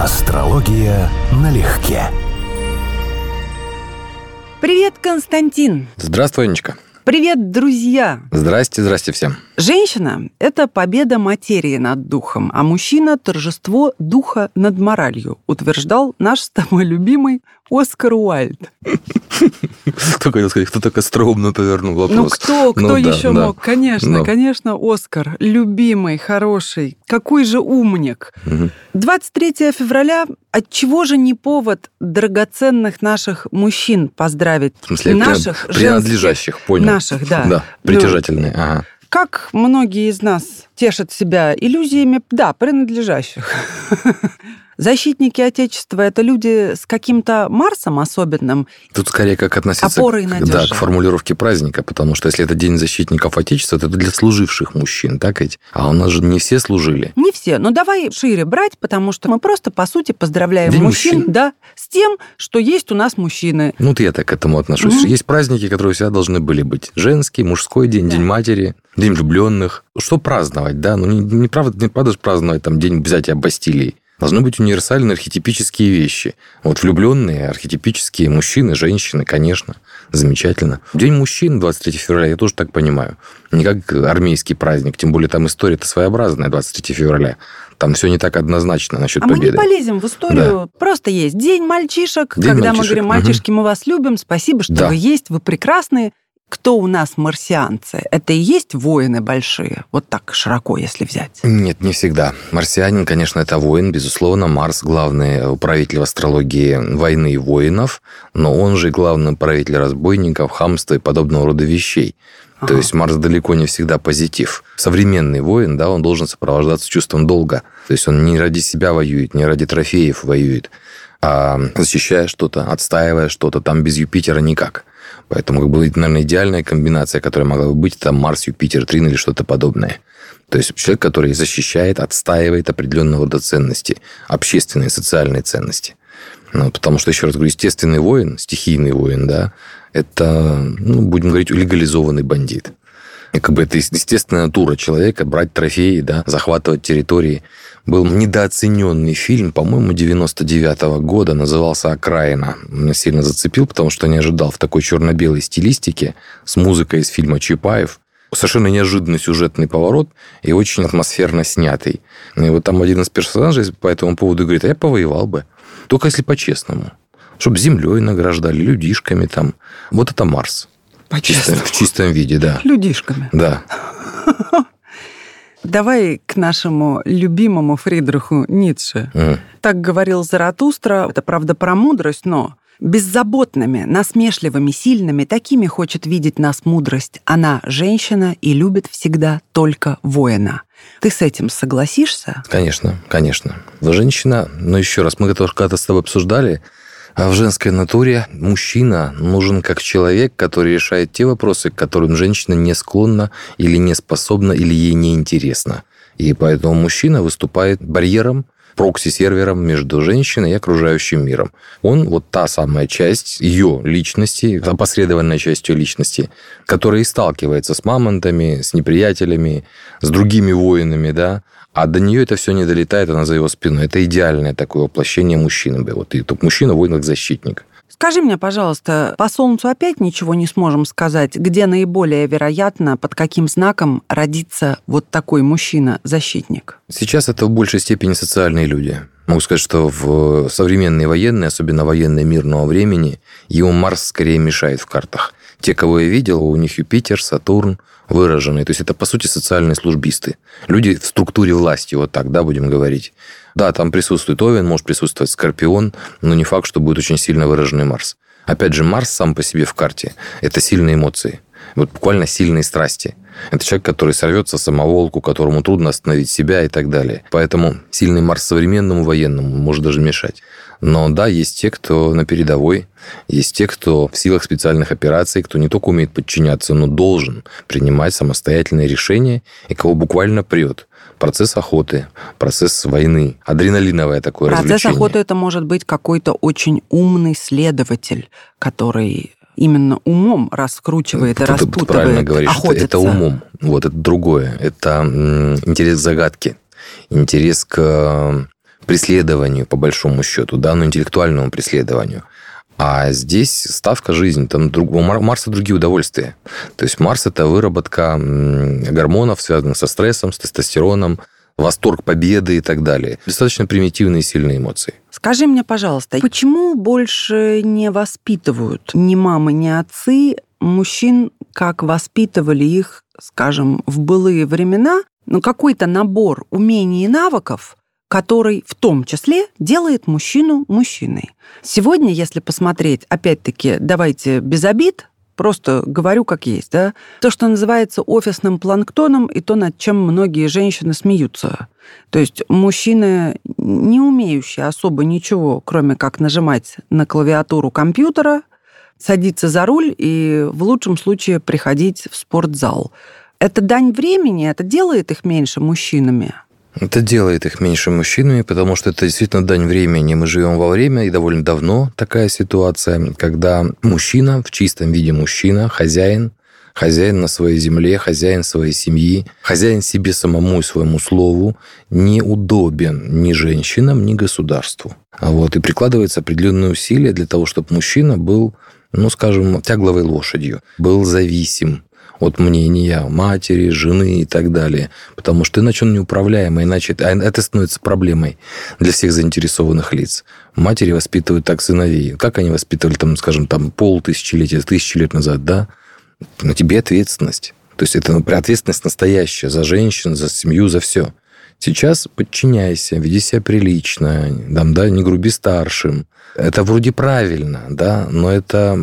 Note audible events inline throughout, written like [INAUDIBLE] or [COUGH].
Астрология налегке. Привет, Константин. Здравствуй, Анечка. Привет, друзья. Здрасте, здрасте всем. Женщина – это победа материи над духом, а мужчина – торжество духа над моралью, утверждал наш с тобой любимый Оскар Уальд. [LAUGHS] Кто хотел сказать, кто так остроумно повернул вопрос? Ну кто, кто Ну да, еще да. мог? Конечно, Ну. конечно, Оскар, любимый, хороший, какой же умник. Мгм. 23 февраля, от чего же не повод драгоценных наших мужчин поздравить? В смысле, наших, при- принадлежащих, понял. Наших, да. Да, Ну, притяжательные. Ага. Как многие из нас тешат себя иллюзиями, да, принадлежащих. [LAUGHS] Защитники Отечества – это люди с каким-то Марсом особенным. Тут скорее как относиться Опорой к, да, к формулировке праздника, потому что если это День защитников Отечества, то это для служивших мужчин, так ведь? А у нас же не все служили. Не все, но давай шире брать, потому что мы просто, по сути, поздравляем День мужчин, мужчин. да, с тем, что есть у нас мужчины. Ну, вот я так к этому отношусь. Мгм. Есть праздники, которые всегда должны были быть. Женский, мужской день, Да. День матери, День влюбленных. Что праздновать, да? Ну, не, не правда, не правда же праздновать там День взятия Бастилии. Должны быть универсальные архетипические вещи. Вот влюбленные, архетипические мужчины, женщины, конечно, замечательно. День мужчин 23 февраля, я тоже так понимаю. Не как армейский праздник, тем более там история-то своеобразная 23 февраля. Там все не так однозначно насчет А мы не победы. полезем в историю. Просто есть День мальчишек. День когда мы мальчишек, говорим, мгм. мальчишки, мы вас любим, спасибо, что Да. вы есть, вы прекрасные. Кто у нас марсианцы? Это и есть воины большие? Вот так широко, если взять. Нет, не всегда. Марсианин, конечно, это воин, безусловно. Марс – главный управитель в астрологии войны и воинов, но он же и главный управитель разбойников, хамства и подобного рода вещей. То Ага. есть Марс далеко не всегда позитив. Современный воин, да, он должен сопровождаться чувством долга. То есть он не ради себя воюет, не ради трофеев воюет, а защищая что-то, отстаивая что-то. Там без Юпитера никак. Поэтому, как бы, наверное, идеальная комбинация, которая могла бы быть, это Марс, Юпитер, Трин или что-то подобное. То есть человек, который защищает, отстаивает определенного рода ценности, общественные, социальные ценности. Ну, потому что, еще раз говорю, естественный воин, стихийный воин, да, это, ну, будем говорить, легализованный бандит. И как бы это естественная натура человека брать трофеи, да, захватывать территории. Был недооцененный фильм, по-моему, 99 года, назывался «Окраина». Меня сильно зацепил, потому что не ожидал в такой черно-белой стилистике с музыкой из фильма Чапаев. Совершенно неожиданный сюжетный поворот и очень атмосферно снятый. И вот там один из персонажей по этому поводу говорит, а я повоевал бы. Только если по-честному. Чтобы землей награждали, людишками там. Вот это Марс. В чистом, в чистом виде, да. Людишками. Да. [LAUGHS] Давай к нашему любимому Фридриху Ницше. Мгм. Так говорил Заратустра, это правда про мудрость, но беззаботными, насмешливыми, сильными, такими хочет видеть нас мудрость. Она женщина и любит всегда только воина. Ты с этим согласишься? Конечно, конечно. Женщина, но еще раз, мы это когда-то с тобой обсуждали, а в женской натуре мужчина нужен как человек, который решает те вопросы, к которым женщина не склонна или не способна, или ей не интересно. И поэтому мужчина выступает барьером, прокси-сервером между женщиной и окружающим миром. Он вот та самая часть ее личности, опосредованная часть ее личности, которая и сталкивается с мамонтами, с неприятелями, с другими воинами, да, а до нее это все не долетает, она за его спиной. Это идеальное такое воплощение мужчины. Вот и тут мужчина воин защитник. Скажи мне, пожалуйста, по Солнцу опять ничего не сможем сказать, где наиболее вероятно, под каким знаком родится вот такой мужчина-защитник? Сейчас это в большей степени социальные люди. Могу сказать, что в современные военные, особенно военные мирного времени, ему Марс скорее мешает в картах. Те, кого я видел, у них Юпитер, Сатурн выраженные. То есть это, по сути, социальные службисты. Люди в структуре власти, вот так, да, будем говорить. Да, там присутствует Овен, может присутствовать Скорпион, но не факт, что будет очень сильно выраженный Марс. Опять же, Марс сам по себе в карте – это сильные эмоции. Вот буквально сильные страсти. Это человек, который сорвется самоволку, которому трудно остановить себя и так далее. Поэтому сильный Марс современному военному может даже мешать. Но да, есть те, кто на передовой, есть те, кто в силах специальных операций, кто не только умеет подчиняться, но должен принимать самостоятельные решения, и кого буквально прет. Процесс охоты, процесс войны, адреналиновое такое Процесс развлечение. охоты это может быть какой-то очень умный следователь, который именно умом раскручивает и Ты- ты распутывает, правильно говоришь, это, охотится. это умом. Вот это другое. Это интерес к загадке, интерес к э, преследованию, по большому счету, да, ну, интеллектуальному преследованию. А здесь ставка жизни, там друг, у Марса другие удовольствия. То есть Марс – это выработка гормонов, связанных со стрессом, с тестостероном, восторг победы и так далее. Достаточно примитивные и сильные эмоции. Скажи мне, пожалуйста, почему больше не воспитывают ни мамы, ни отцы мужчин, как воспитывали их, скажем, в былые времена, ну, какой-то набор умений и навыков, который в том числе делает мужчину мужчиной. Сегодня, если посмотреть, опять-таки, давайте без обид, просто говорю как есть, да, то, что называется офисным планктоном, и то, над чем многие женщины смеются. То есть мужчины, не умеющие особо ничего, кроме как нажимать на клавиатуру компьютера, садиться за руль и в лучшем случае приходить в спортзал. Это дань времени, это делает их меньше мужчинами. Это делает их меньше мужчинами, потому что это действительно дань времени. Мы живем во время, и довольно давно такая ситуация, когда мужчина, в чистом виде мужчина, хозяин, хозяин на своей земле, хозяин своей семьи, хозяин себе самому и своему слову, неудобен ни женщинам, ни государству. А вот, и прикладывается определенные усилия для того, чтобы мужчина был, ну, скажем, тягловой лошадью, был зависим от мнения матери, жены и так далее. Потому что иначе он неуправляемый, иначе а это становится проблемой для всех заинтересованных лиц. Матери воспитывают так сыновей. Как они воспитывали, там, скажем, там, полтысячелетия, тысячи лет назад, да? На тебе ответственность. То есть это ответственность настоящая за женщин, за семью, за все. Сейчас подчиняйся, веди себя прилично, там, да, не груби старшим. Это вроде правильно, да, но это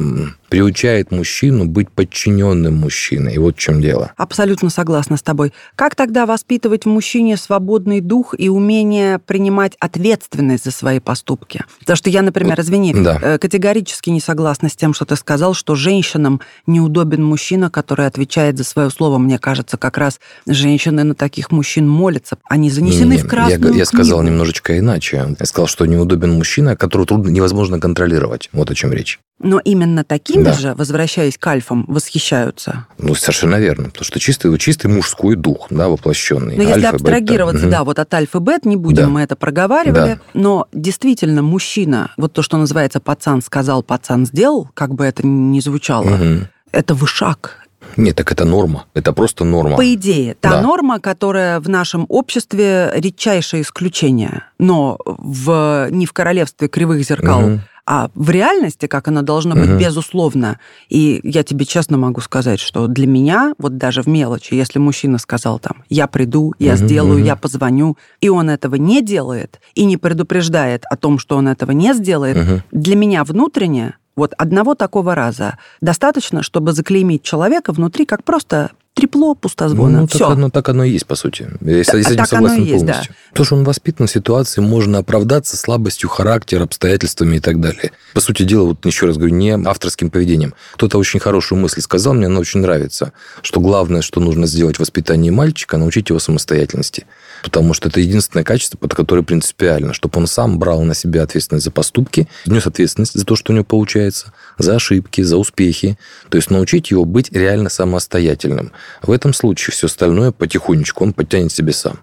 приучает мужчину быть подчиненным мужчиной. И вот в чем дело. Абсолютно согласна с тобой. Как тогда воспитывать в мужчине свободный дух и умение принимать ответственность за свои поступки? Потому что я, например, извини, да. Э, категорически не согласна с тем, что ты сказал, что женщинам неудобен мужчина, который отвечает за свое слово. Мне кажется, как раз женщины на таких мужчин молятся. Они занесены не, не, в красную Я, я сказал немножечко иначе. Я сказал, что неудобен мужчина, которого трудно, невозможно контролировать. Вот о чем речь. Но именно такими да. Же, возвращаясь к альфам, восхищаются. Ну, совершенно верно. Потому что чистый, чистый мужской дух, да, воплощенный. Но Альфа, если абстрагироваться, бета. да, вот от альфа бет, не будем, да. мы это проговаривали. Да. Но действительно, мужчина, вот то, что называется пацан сказал, пацан сделал, как бы это ни звучало, угу. это вышаг, нет, так это норма. Это просто норма. По идее, та да. норма, которая в нашем обществе редчайшее исключение. Но в, не в королевстве кривых зеркал, угу. А в реальности, как оно должно быть, угу. безусловно. И я тебе честно могу сказать, что для меня, вот даже в мелочи, если мужчина сказал там, я приду, я угу, сделаю, угу. я позвоню, и он этого не делает, и не предупреждает о том, что он этого не сделает, угу. для меня внутренне вот одного такого раза достаточно, чтобы заклеймить человека внутри как просто трепло пустозвона. Ну, Все. Так, оно, так оно и есть, по сути. Я с этим так согласен есть, полностью. Да. То, что он воспитан в ситуации, можно оправдаться слабостью характера, обстоятельствами и так далее. По сути дела, вот еще раз говорю, не авторским поведением. Кто-то очень хорошую мысль сказал, мне она очень нравится, что главное, что нужно сделать в воспитании мальчика, научить его самостоятельности. Потому что это единственное качество, под которое принципиально, чтобы он сам брал на себя ответственность за поступки, нес ответственность за то, что у него получается, за ошибки, за успехи. То есть научить его быть реально самостоятельным. В этом случае все остальное потихонечку он подтянет себе сам.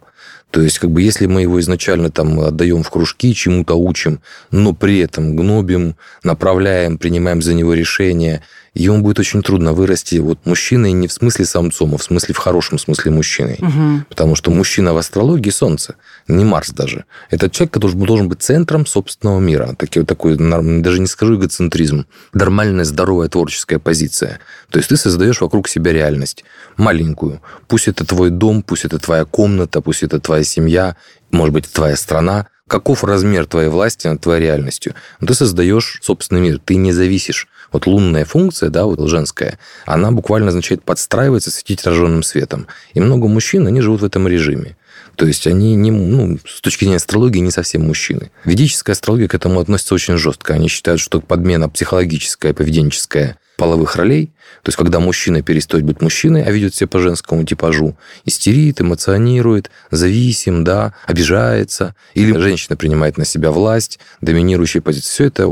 То есть, как бы, если мы его изначально там отдаем в кружки, чему-то учим, но при этом гнобим, направляем, принимаем за него решения, ему будет очень трудно вырасти вот мужчиной не в смысле самцом, а в смысле в хорошем смысле мужчиной. Угу. Потому что мужчина в астрологии Солнце, не Марс даже. Это человек, который должен быть центром собственного мира. Такой, такой даже не скажу эгоцентризм. Нормальная, здоровая творческая позиция. То есть ты создаешь вокруг себя реальность. Маленькую. Пусть это твой дом, пусть это твоя комната, пусть это твоя семья, может быть, твоя страна. Каков размер твоей власти над твоей реальностью? Ты создаешь собственный мир, ты не зависишь вот лунная функция, да, вот женская, она буквально означает подстраиваться, светить рожженным светом. И много мужчин, они живут в этом режиме. То есть они не, ну, с точки зрения астрологии не совсем мужчины. Ведическая астрология к этому относится очень жестко. Они считают, что подмена психологическая, поведенческая половых ролей, то есть когда мужчина перестает быть мужчиной, а ведет себя по женскому типажу, истерит, эмоционирует, зависим, да, обижается, или женщина принимает на себя власть, доминирующую позицию, все это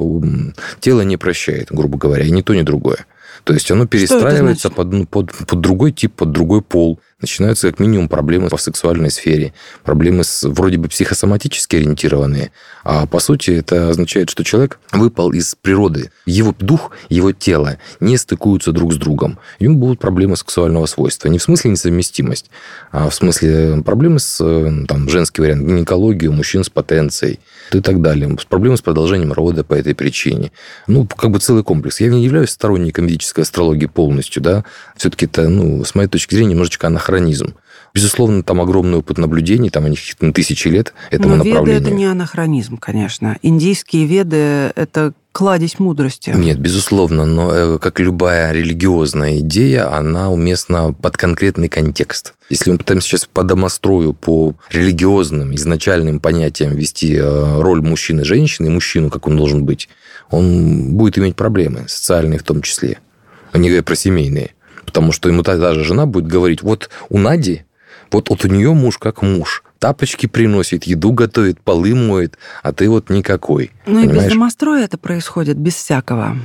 тело не прощает, грубо говоря, и ни то, ни другое. То есть оно перестраивается под, ну, под, под другой тип, под другой пол. Начинаются как минимум проблемы в сексуальной сфере, проблемы с, вроде бы психосоматически ориентированные, а по сути это означает, что человек выпал из природы. Его дух, его тело не стыкуются друг с другом. И у него будут проблемы сексуального свойства. Не в смысле несовместимость, а в смысле проблемы с там, женский вариант, гинекологию, мужчин с потенцией и так далее. Проблемы с продолжением рода по этой причине. Ну, как бы целый комплекс. Я не являюсь сторонником ведической астрологии полностью, да. Все-таки это, ну, с моей точки зрения, немножечко анахронизм. Безусловно, там огромный опыт наблюдений, там они на тысячи лет этому Но направлению. веды – это не анахронизм, конечно. Индийские веды – это кладезь мудрости. Нет, безусловно, но э, как любая религиозная идея, она уместна под конкретный контекст. Если мы пытаемся сейчас по домострою, по религиозным, изначальным понятиям вести э, роль мужчины и женщины, мужчину, как он должен быть, он будет иметь проблемы, социальные в том числе, а не говоря про семейные. Потому что ему тогда же жена будет говорить, вот у Нади вот, вот у нее муж как муж. Тапочки приносит, еду готовит, полы моет, а ты вот никакой. Ну понимаешь? и без домостроя это происходит, без всякого.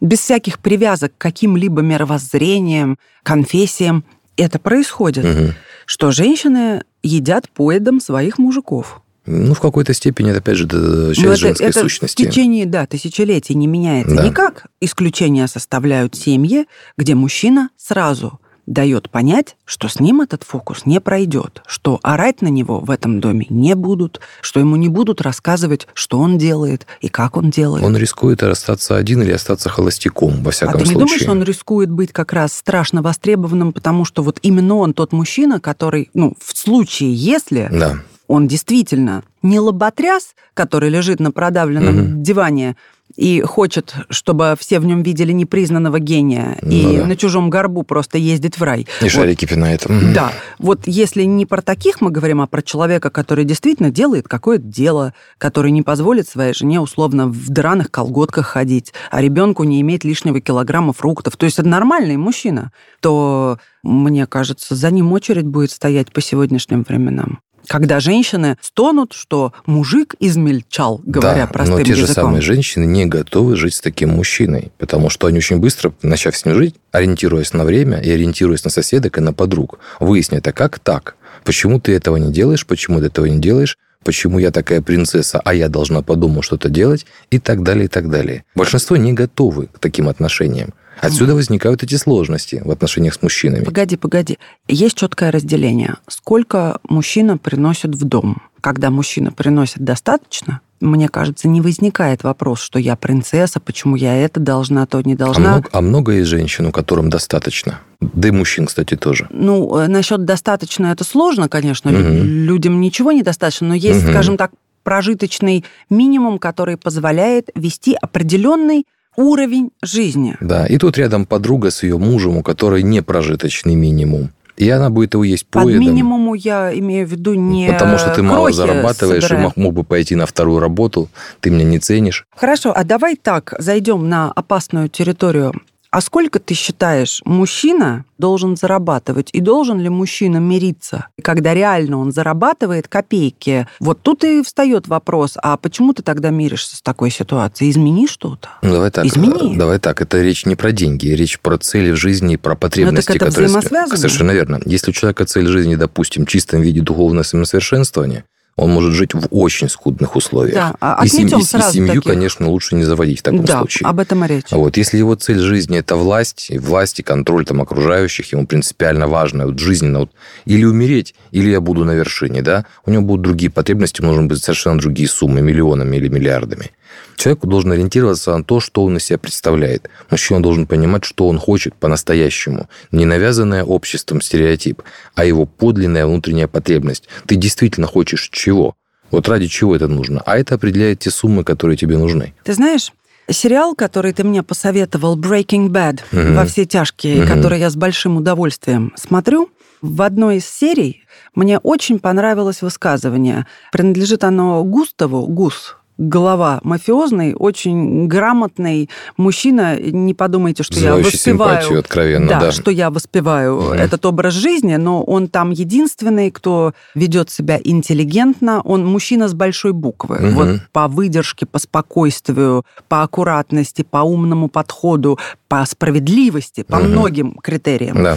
Без всяких привязок к каким-либо мировоззрениям, конфессиям. Это происходит. Угу. Что женщины едят поедом своих мужиков. Ну, в какой-то степени это, опять же, часть это, женской это сущности. в течение, да, тысячелетий не меняется да. никак. Исключения составляют семьи, где мужчина сразу дает понять, что с ним этот фокус не пройдет, что орать на него в этом доме не будут, что ему не будут рассказывать, что он делает и как он делает. Он рискует остаться один или остаться холостяком, во всяком случае. А ты не случае. думаешь, он рискует быть как раз страшно востребованным, потому что вот именно он тот мужчина, который, ну, в случае, если да. Он действительно не лоботряс, который лежит на продавленном угу. диване и хочет, чтобы все в нем видели непризнанного гения, ну, и да. на чужом горбу просто ездить в рай. И вот. шарики пинает. Да. Вот если не про таких мы говорим, а про человека, который действительно делает какое-то дело, который не позволит своей жене условно в драных колготках ходить, а ребенку не иметь лишнего килограмма фруктов, то есть это нормальный мужчина, то, мне кажется, за ним очередь будет стоять по сегодняшним временам когда женщины стонут, что мужик измельчал, говоря да, простым но те языком. же самые женщины не готовы жить с таким мужчиной, потому что они очень быстро, начав с ним жить, ориентируясь на время и ориентируясь на соседок и на подруг, выяснят, а как так? Почему ты этого не делаешь? Почему ты этого не делаешь? почему я такая принцесса, а я должна по дому что-то делать, и так далее, и так далее. Большинство не готовы к таким отношениям. Отсюда возникают эти сложности в отношениях с мужчинами. Погоди, погоди. Есть четкое разделение. Сколько мужчина приносит в дом? Когда мужчина приносит достаточно, мне кажется, не возникает вопрос, что я принцесса, почему я это должна, то не должна. А много, а много есть женщин, у которым достаточно? Да и мужчин, кстати, тоже. Ну, э, насчет достаточно это сложно, конечно. Угу. Людям ничего недостаточно, но есть, угу. скажем так, прожиточный минимум, который позволяет вести определенный уровень жизни. Да, и тут рядом подруга с ее мужем, у которой не прожиточный минимум. И она будет его есть поедом. Под минимуму я имею в виду не Потому что ты мало зарабатываешь собираем. и мог бы пойти на вторую работу, ты меня не ценишь. Хорошо, а давай так, зайдем на опасную территорию а сколько ты считаешь, мужчина должен зарабатывать? И должен ли мужчина мириться, когда реально он зарабатывает копейки? Вот тут и встает вопрос, а почему ты тогда миришься с такой ситуацией? Измени что-то. Ну, давай так. Измени. Давай так. Это речь не про деньги, речь про цели в жизни, про потребности. Но так это которые... Совершенно верно. Если у человека цель жизни, допустим, в чистом виде духовное самосовершенствование, он может жить в очень скудных условиях. Да, а и, сем... и, и семью, таких. конечно, лучше не заводить в таком да, случае. об этом и речь. Вот, если его цель жизни – это власть, и власть, и контроль там, окружающих, ему принципиально важно, вот, жизненно, вот, или умереть, или я буду на вершине, да, у него будут другие потребности, нужны быть совершенно другие суммы, миллионами или миллиардами. Человек должен ориентироваться на то, что он из себя представляет. Мужчина должен понимать, что он хочет по-настоящему. Не навязанное обществом стереотип, а его подлинная внутренняя потребность. Ты действительно хочешь чего? Вот ради чего это нужно. А это определяет те суммы, которые тебе нужны. Ты знаешь, сериал, который ты мне посоветовал, Breaking Bad, угу. во все тяжкие, угу. который я с большим удовольствием смотрю, в одной из серий мне очень понравилось высказывание. Принадлежит оно Густаву, Гус, глава мафиозный, очень грамотный мужчина. Не подумайте, что я воспеваю... откровенно, да, да. что я воспеваю mm. этот образ жизни, но он там единственный, кто ведет себя интеллигентно. Он мужчина с большой буквы. Mm-hmm. Вот по выдержке, по спокойствию, по аккуратности, по умному подходу, по справедливости, по mm-hmm. многим критериям. Да.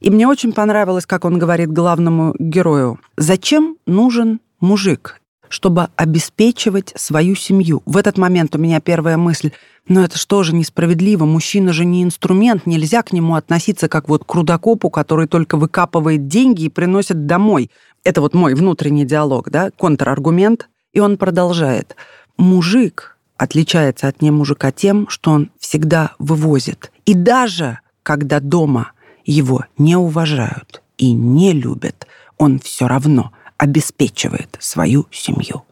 И мне очень понравилось, как он говорит главному герою, зачем нужен мужик? Чтобы обеспечивать свою семью. В этот момент у меня первая мысль, но это что же несправедливо, мужчина же не инструмент, нельзя к нему относиться как вот к рудокопу, который только выкапывает деньги и приносит домой. Это вот мой внутренний диалог, да, контраргумент. И он продолжает. Мужик отличается от немужика тем, что он всегда вывозит. И даже когда дома его не уважают и не любят, он все равно обеспечивает свою семью.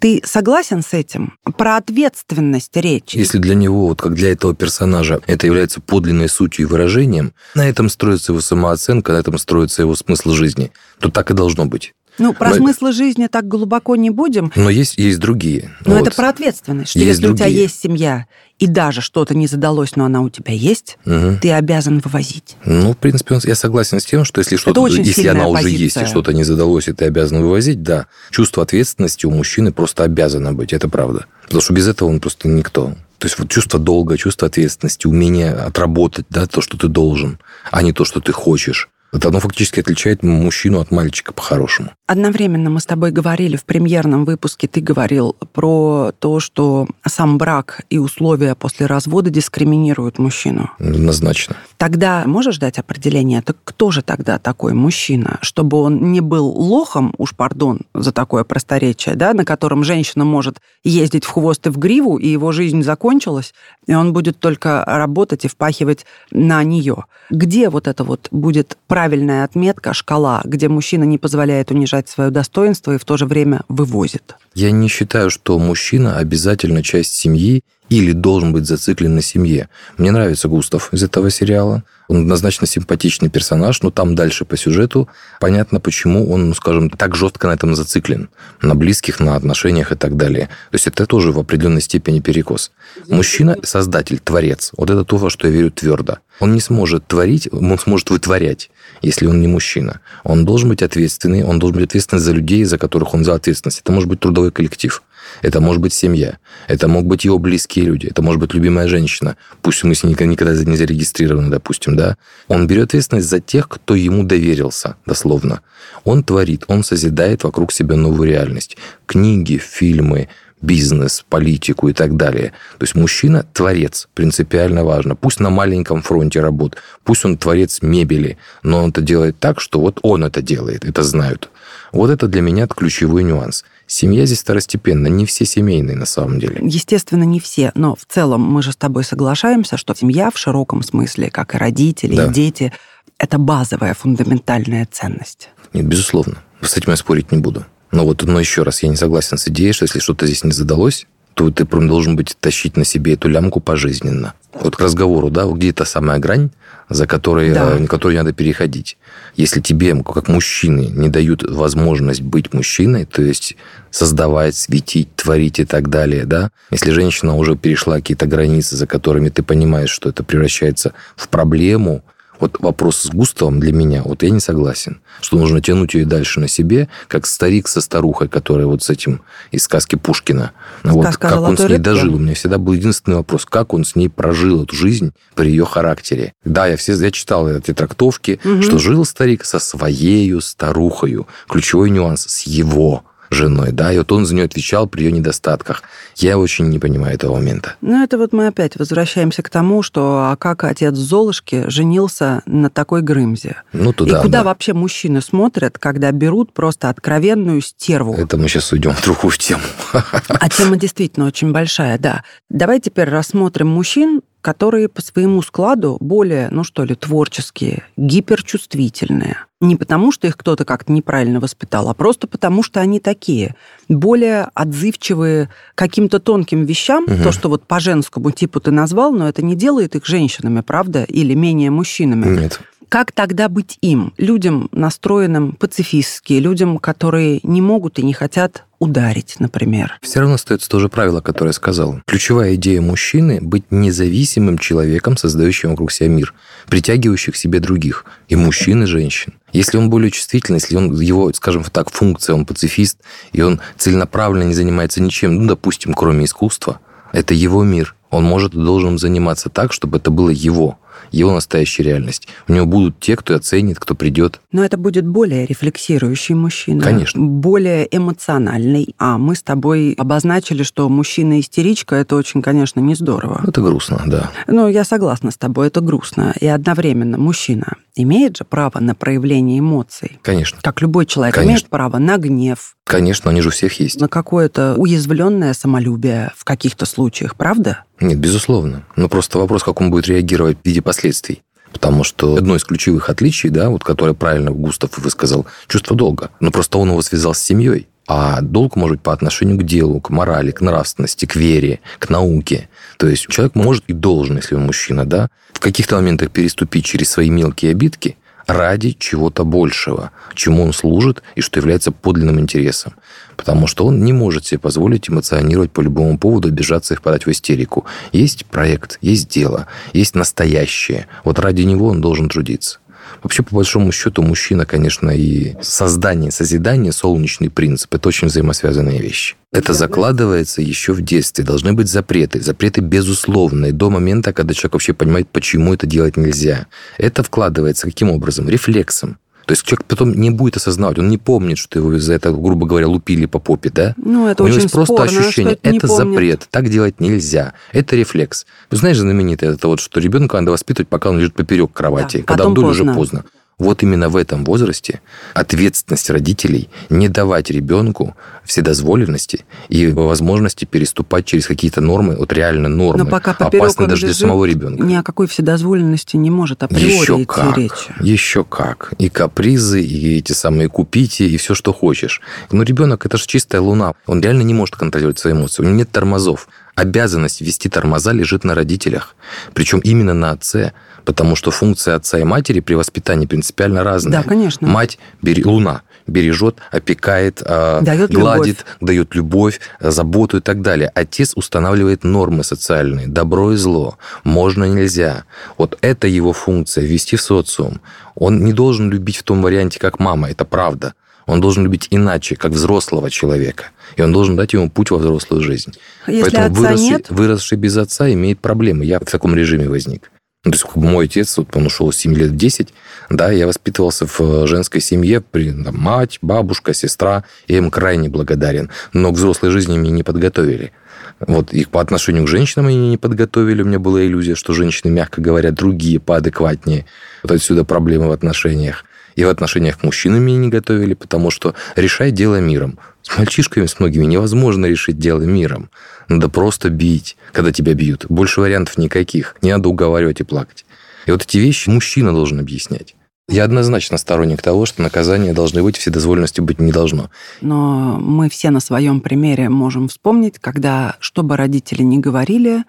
Ты согласен с этим? Про ответственность речь. Если для него, вот как для этого персонажа, это является подлинной сутью и выражением, на этом строится его самооценка, на этом строится его смысл жизни, то так и должно быть. Ну, про Но... смысл жизни так глубоко не будем. Но есть, есть другие. Но вот. это про ответственность, что есть если другие. у тебя есть семья, и даже что-то не задалось, но она у тебя есть, угу. ты обязан вывозить. Ну, в принципе, я согласен с тем, что если что-то, если она позиция. уже есть, и что-то не задалось, и ты обязан вывозить, да, чувство ответственности у мужчины просто обязано быть, это правда. Потому что без этого он просто никто. То есть вот чувство долга, чувство ответственности, умение отработать да, то, что ты должен, а не то, что ты хочешь. Это оно фактически отличает мужчину от мальчика по-хорошему. Одновременно мы с тобой говорили в премьерном выпуске, ты говорил про то, что сам брак и условия после развода дискриминируют мужчину. Однозначно. Тогда можешь дать определение, так кто же тогда такой мужчина? Чтобы он не был лохом, уж пардон за такое просторечие, да, на котором женщина может ездить в хвост и в гриву, и его жизнь закончилась, и он будет только работать и впахивать на нее. Где вот это вот будет правильная отметка, шкала, где мужчина не позволяет унижать уважать свое достоинство и в то же время вывозит. Я не считаю, что мужчина обязательно часть семьи или должен быть зациклен на семье. Мне нравится Густав из этого сериала. Он однозначно симпатичный персонаж, но там дальше по сюжету понятно, почему он, ну, скажем, так жестко на этом зациклен. На близких, на отношениях и так далее. То есть это тоже в определенной степени перекос. Мужчина – создатель, творец. Вот это то, во что я верю твердо. Он не сможет творить, он сможет вытворять, если он не мужчина. Он должен быть ответственный, он должен быть ответственный за людей, за которых он взял ответственность. Это может быть трудовой коллектив. Это может быть семья, это могут быть его близкие люди, это может быть любимая женщина, пусть мы с ней никогда не зарегистрированы, допустим, да. Он берет ответственность за тех, кто ему доверился, дословно. Он творит, он созидает вокруг себя новую реальность. Книги, фильмы, бизнес, политику и так далее. То есть мужчина – творец, принципиально важно. Пусть на маленьком фронте работает, пусть он творец мебели, но он это делает так, что вот он это делает, это знают. Вот это для меня ключевой нюанс. Семья здесь второстепенна, не все семейные на самом деле. Естественно, не все, но в целом мы же с тобой соглашаемся, что семья в широком смысле, как и родители, да. и дети, это базовая фундаментальная ценность. Нет, безусловно. С этим я спорить не буду. Но вот, но еще раз, я не согласен с идеей, что если что-то здесь не задалось, то ты должен быть тащить на себе эту лямку пожизненно. Вот к разговору, да, где та самая грань, за которой, да. э, которой надо переходить. Если тебе, как мужчины, не дают возможность быть мужчиной, то есть создавать, светить, творить и так далее, да, если женщина уже перешла какие-то границы, за которыми ты понимаешь, что это превращается в проблему, вот вопрос с Густавом для меня, вот я не согласен, что нужно тянуть ее дальше на себе, как старик со старухой, которая вот с этим из сказки Пушкина. вот, как он с ней рыбке. дожил. У меня всегда был единственный вопрос, как он с ней прожил эту жизнь при ее характере. Да, я, все, я читал эти трактовки, угу. что жил старик со своею старухою. Ключевой нюанс с его женой, да, и вот он за нее отвечал при ее недостатках. Я очень не понимаю этого момента. Ну, это вот мы опять возвращаемся к тому, что а как отец Золушки женился на такой Грымзе. Ну, туда, И куда да. вообще мужчины смотрят, когда берут просто откровенную стерву? Это мы сейчас уйдем в другую тему. А тема действительно очень большая, да. Давай теперь рассмотрим мужчин, которые по своему складу более, ну что ли, творческие, гиперчувствительные. Не потому, что их кто-то как-то неправильно воспитал, а просто потому, что они такие, более отзывчивые каким-то тонким вещам, угу. то, что вот по женскому типу ты назвал, но это не делает их женщинами, правда, или менее мужчинами. Нет. Как тогда быть им, людям, настроенным пацифистски, людям, которые не могут и не хотят ударить, например? Все равно остается то же правило, которое я сказал. Ключевая идея мужчины – быть независимым человеком, создающим вокруг себя мир, притягивающих к себе других, и мужчин, и женщин. Если он более чувствительный, если он, его, скажем так, функция, он пацифист, и он целенаправленно не занимается ничем, ну, допустим, кроме искусства, это его мир. Он может и должен заниматься так, чтобы это было его. Его настоящая реальность. У него будут те, кто оценит, кто придет. Но это будет более рефлексирующий мужчина. Конечно. Более эмоциональный. А мы с тобой обозначили, что мужчина-истеричка – это очень, конечно, не здорово. Это грустно, да. Ну, я согласна с тобой, это грустно. И одновременно мужчина имеет же право на проявление эмоций. Конечно. Как любой человек Конечно. имеет право на гнев, Конечно, они же у всех есть. на какое-то уязвленное самолюбие в каких-то случаях, правда? Нет, безусловно. Но просто вопрос, как он будет реагировать в виде последствий. Потому что одно из ключевых отличий, да, вот которое правильно Густав высказал, чувство долга. Но просто он его связал с семьей. А долг может быть по отношению к делу, к морали, к нравственности, к вере, к науке. То есть человек может и должен, если он мужчина, да, в каких-то моментах переступить через свои мелкие обидки ради чего-то большего, чему он служит и что является подлинным интересом. Потому что он не может себе позволить эмоционировать по любому поводу, обижаться и впадать в истерику. Есть проект, есть дело, есть настоящее. Вот ради него он должен трудиться. Вообще, по большому счету, мужчина, конечно, и создание, созидание, солнечный принцип – это очень взаимосвязанные вещи. Это закладывается еще в детстве. Должны быть запреты. Запреты безусловные до момента, когда человек вообще понимает, почему это делать нельзя. Это вкладывается каким образом? Рефлексом. То есть человек потом не будет осознавать, он не помнит, что его за это, грубо говоря, лупили по попе, да? Ну, это У него очень есть просто спорно, ощущение, что это, это запрет, так делать нельзя. Это рефлекс. Вы знаешь, знаменитое это вот, что ребенка надо воспитывать, пока он лежит поперек кровати. Да, когда потом вдоль уже поздно. Вот именно в этом возрасте ответственность родителей не давать ребенку вседозволенности и возможности переступать через какие-то нормы, вот реально нормы, Но пока опасны даже для самого ребенка. Ни о какой вседозволенности не может априори Еще идти как. речи. Еще как. И капризы, и эти самые купите, и все, что хочешь. Но ребенок это же чистая луна. Он реально не может контролировать свои эмоции. У него нет тормозов. Обязанность вести тормоза лежит на родителях. Причем именно на отце. Потому что функция отца и матери при воспитании принципиально разная. Да, конечно. Мать, бери, луна, бережет, опекает, а, Дает гладит, дает любовь, заботу и так далее. Отец устанавливает нормы социальные, добро и зло, можно, нельзя. Вот это его функция, вести в социум. Он не должен любить в том варианте, как мама, это правда. Он должен любить иначе, как взрослого человека. И он должен дать ему путь во взрослую жизнь. Если Поэтому отца выросший, нет, выросший без отца имеет проблемы. Я в таком режиме возник. Ну, То есть мой отец, вот он ушел с 7 лет в 10, да, я воспитывался в э, женской семье, при, там, мать, бабушка, сестра, я им крайне благодарен. Но к взрослой жизни меня не подготовили. Вот их по отношению к женщинам они не подготовили. У меня была иллюзия, что женщины, мягко говоря, другие, поадекватнее. Вот отсюда проблемы в отношениях. И в отношениях к мужчинам меня не готовили, потому что решай дело миром. С мальчишками, с многими невозможно решить дело миром. Надо просто бить, когда тебя бьют. Больше вариантов никаких. Не надо уговаривать и плакать. И вот эти вещи мужчина должен объяснять. Я однозначно сторонник того, что наказания должны быть, вседозволенности быть не должно. но мы все на своем примере можем вспомнить, когда, что бы родители ни говорили,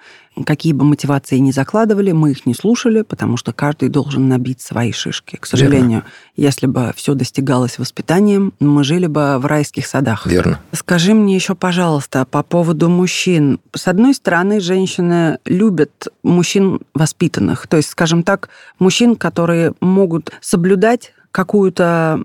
какие бы мотивации ни закладывали, мы их не слушали, потому что каждый должен набить свои шишки. К сожалению, если бы все достигалось воспитанием, мы жили бы в райских садах. Верно. Скажи мне еще, пожалуйста, по поводу мужчин. С одной стороны, женщины любят мужчин воспитанных, то есть, скажем так, мужчин, которые могут соблюдать какую-то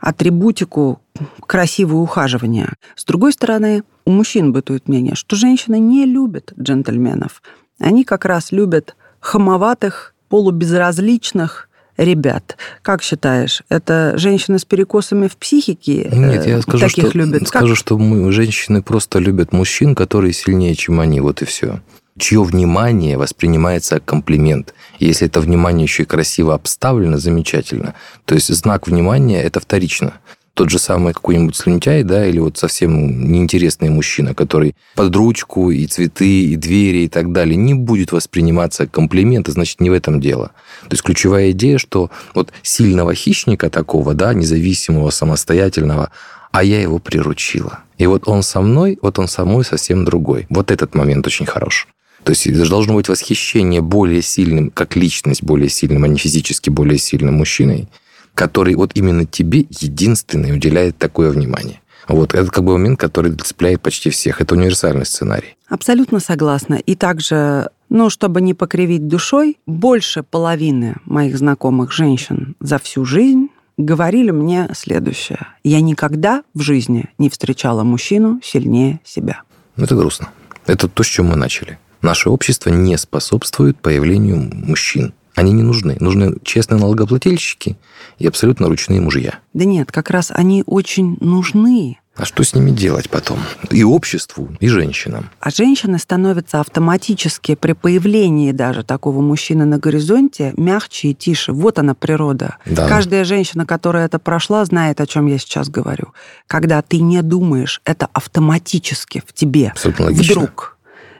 атрибутику красивое ухаживание. С другой стороны, у мужчин бытует мнение, что женщины не любят джентльменов. Они как раз любят хамоватых, полубезразличных ребят. Как считаешь, это женщины с перекосами в психике Нет, э, я скажу, таких что, любят? Как скажу, что мы, женщины просто любят мужчин, которые сильнее, чем они, вот и все. Чье внимание воспринимается как комплимент. И Если это внимание еще и красиво обставлено, замечательно. То есть знак внимания – это вторично. Тот же самый какой-нибудь слюнтяй, да, или вот совсем неинтересный мужчина, который под ручку и цветы, и двери, и так далее, не будет восприниматься как комплимент, значит, не в этом дело. То есть ключевая идея, что вот сильного хищника такого, да, независимого, самостоятельного, а я его приручила. И вот он со мной, вот он со мной совсем другой. Вот этот момент очень хорош. То есть это должно быть восхищение более сильным, как личность более сильным, а не физически более сильным мужчиной, который вот именно тебе единственный уделяет такое внимание. Вот это как бы момент, который цепляет почти всех. Это универсальный сценарий. Абсолютно согласна. И также, ну, чтобы не покривить душой, больше половины моих знакомых женщин за всю жизнь говорили мне следующее. Я никогда в жизни не встречала мужчину сильнее себя. Это грустно. Это то, с чем мы начали. Наше общество не способствует появлению мужчин. Они не нужны. Нужны честные налогоплательщики и абсолютно ручные мужья. Да нет, как раз они очень нужны. А что с ними делать потом? И обществу, и женщинам. А женщины становятся автоматически при появлении даже такого мужчины на горизонте мягче и тише. Вот она природа. Да. Каждая женщина, которая это прошла, знает, о чем я сейчас говорю. Когда ты не думаешь, это автоматически в тебе. Абсолютно логично. Вдруг.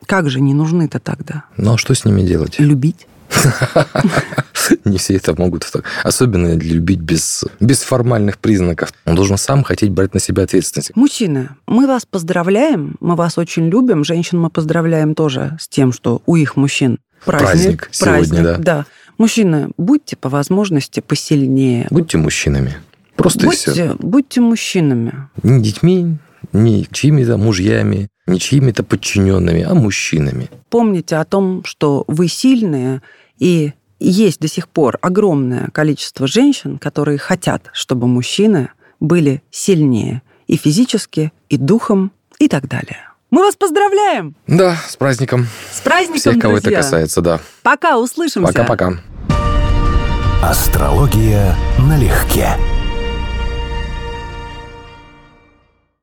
Как же не нужны-то тогда? Ну а что с ними делать? Любить? [LAUGHS] Не все это могут. Особенно любить без, без формальных признаков. Он должен сам хотеть брать на себя ответственность. Мужчины, мы вас поздравляем, мы вас очень любим. Женщин мы поздравляем тоже с тем, что у их мужчин Праздник сегодня, да. да. Мужчины, будьте по возможности посильнее. Будьте мужчинами. Просто и все. Будьте, будьте мужчинами. Не детьми, не чьими-то мужьями, не чьими-то подчиненными, а мужчинами. Помните о том, что вы сильные, и есть до сих пор огромное количество женщин, которые хотят, чтобы мужчины были сильнее и физически, и духом, и так далее. Мы вас поздравляем! Да, с праздником. С праздником, Всех, кого друзья. это касается, да. Пока, услышимся. Пока-пока. Астрология налегке.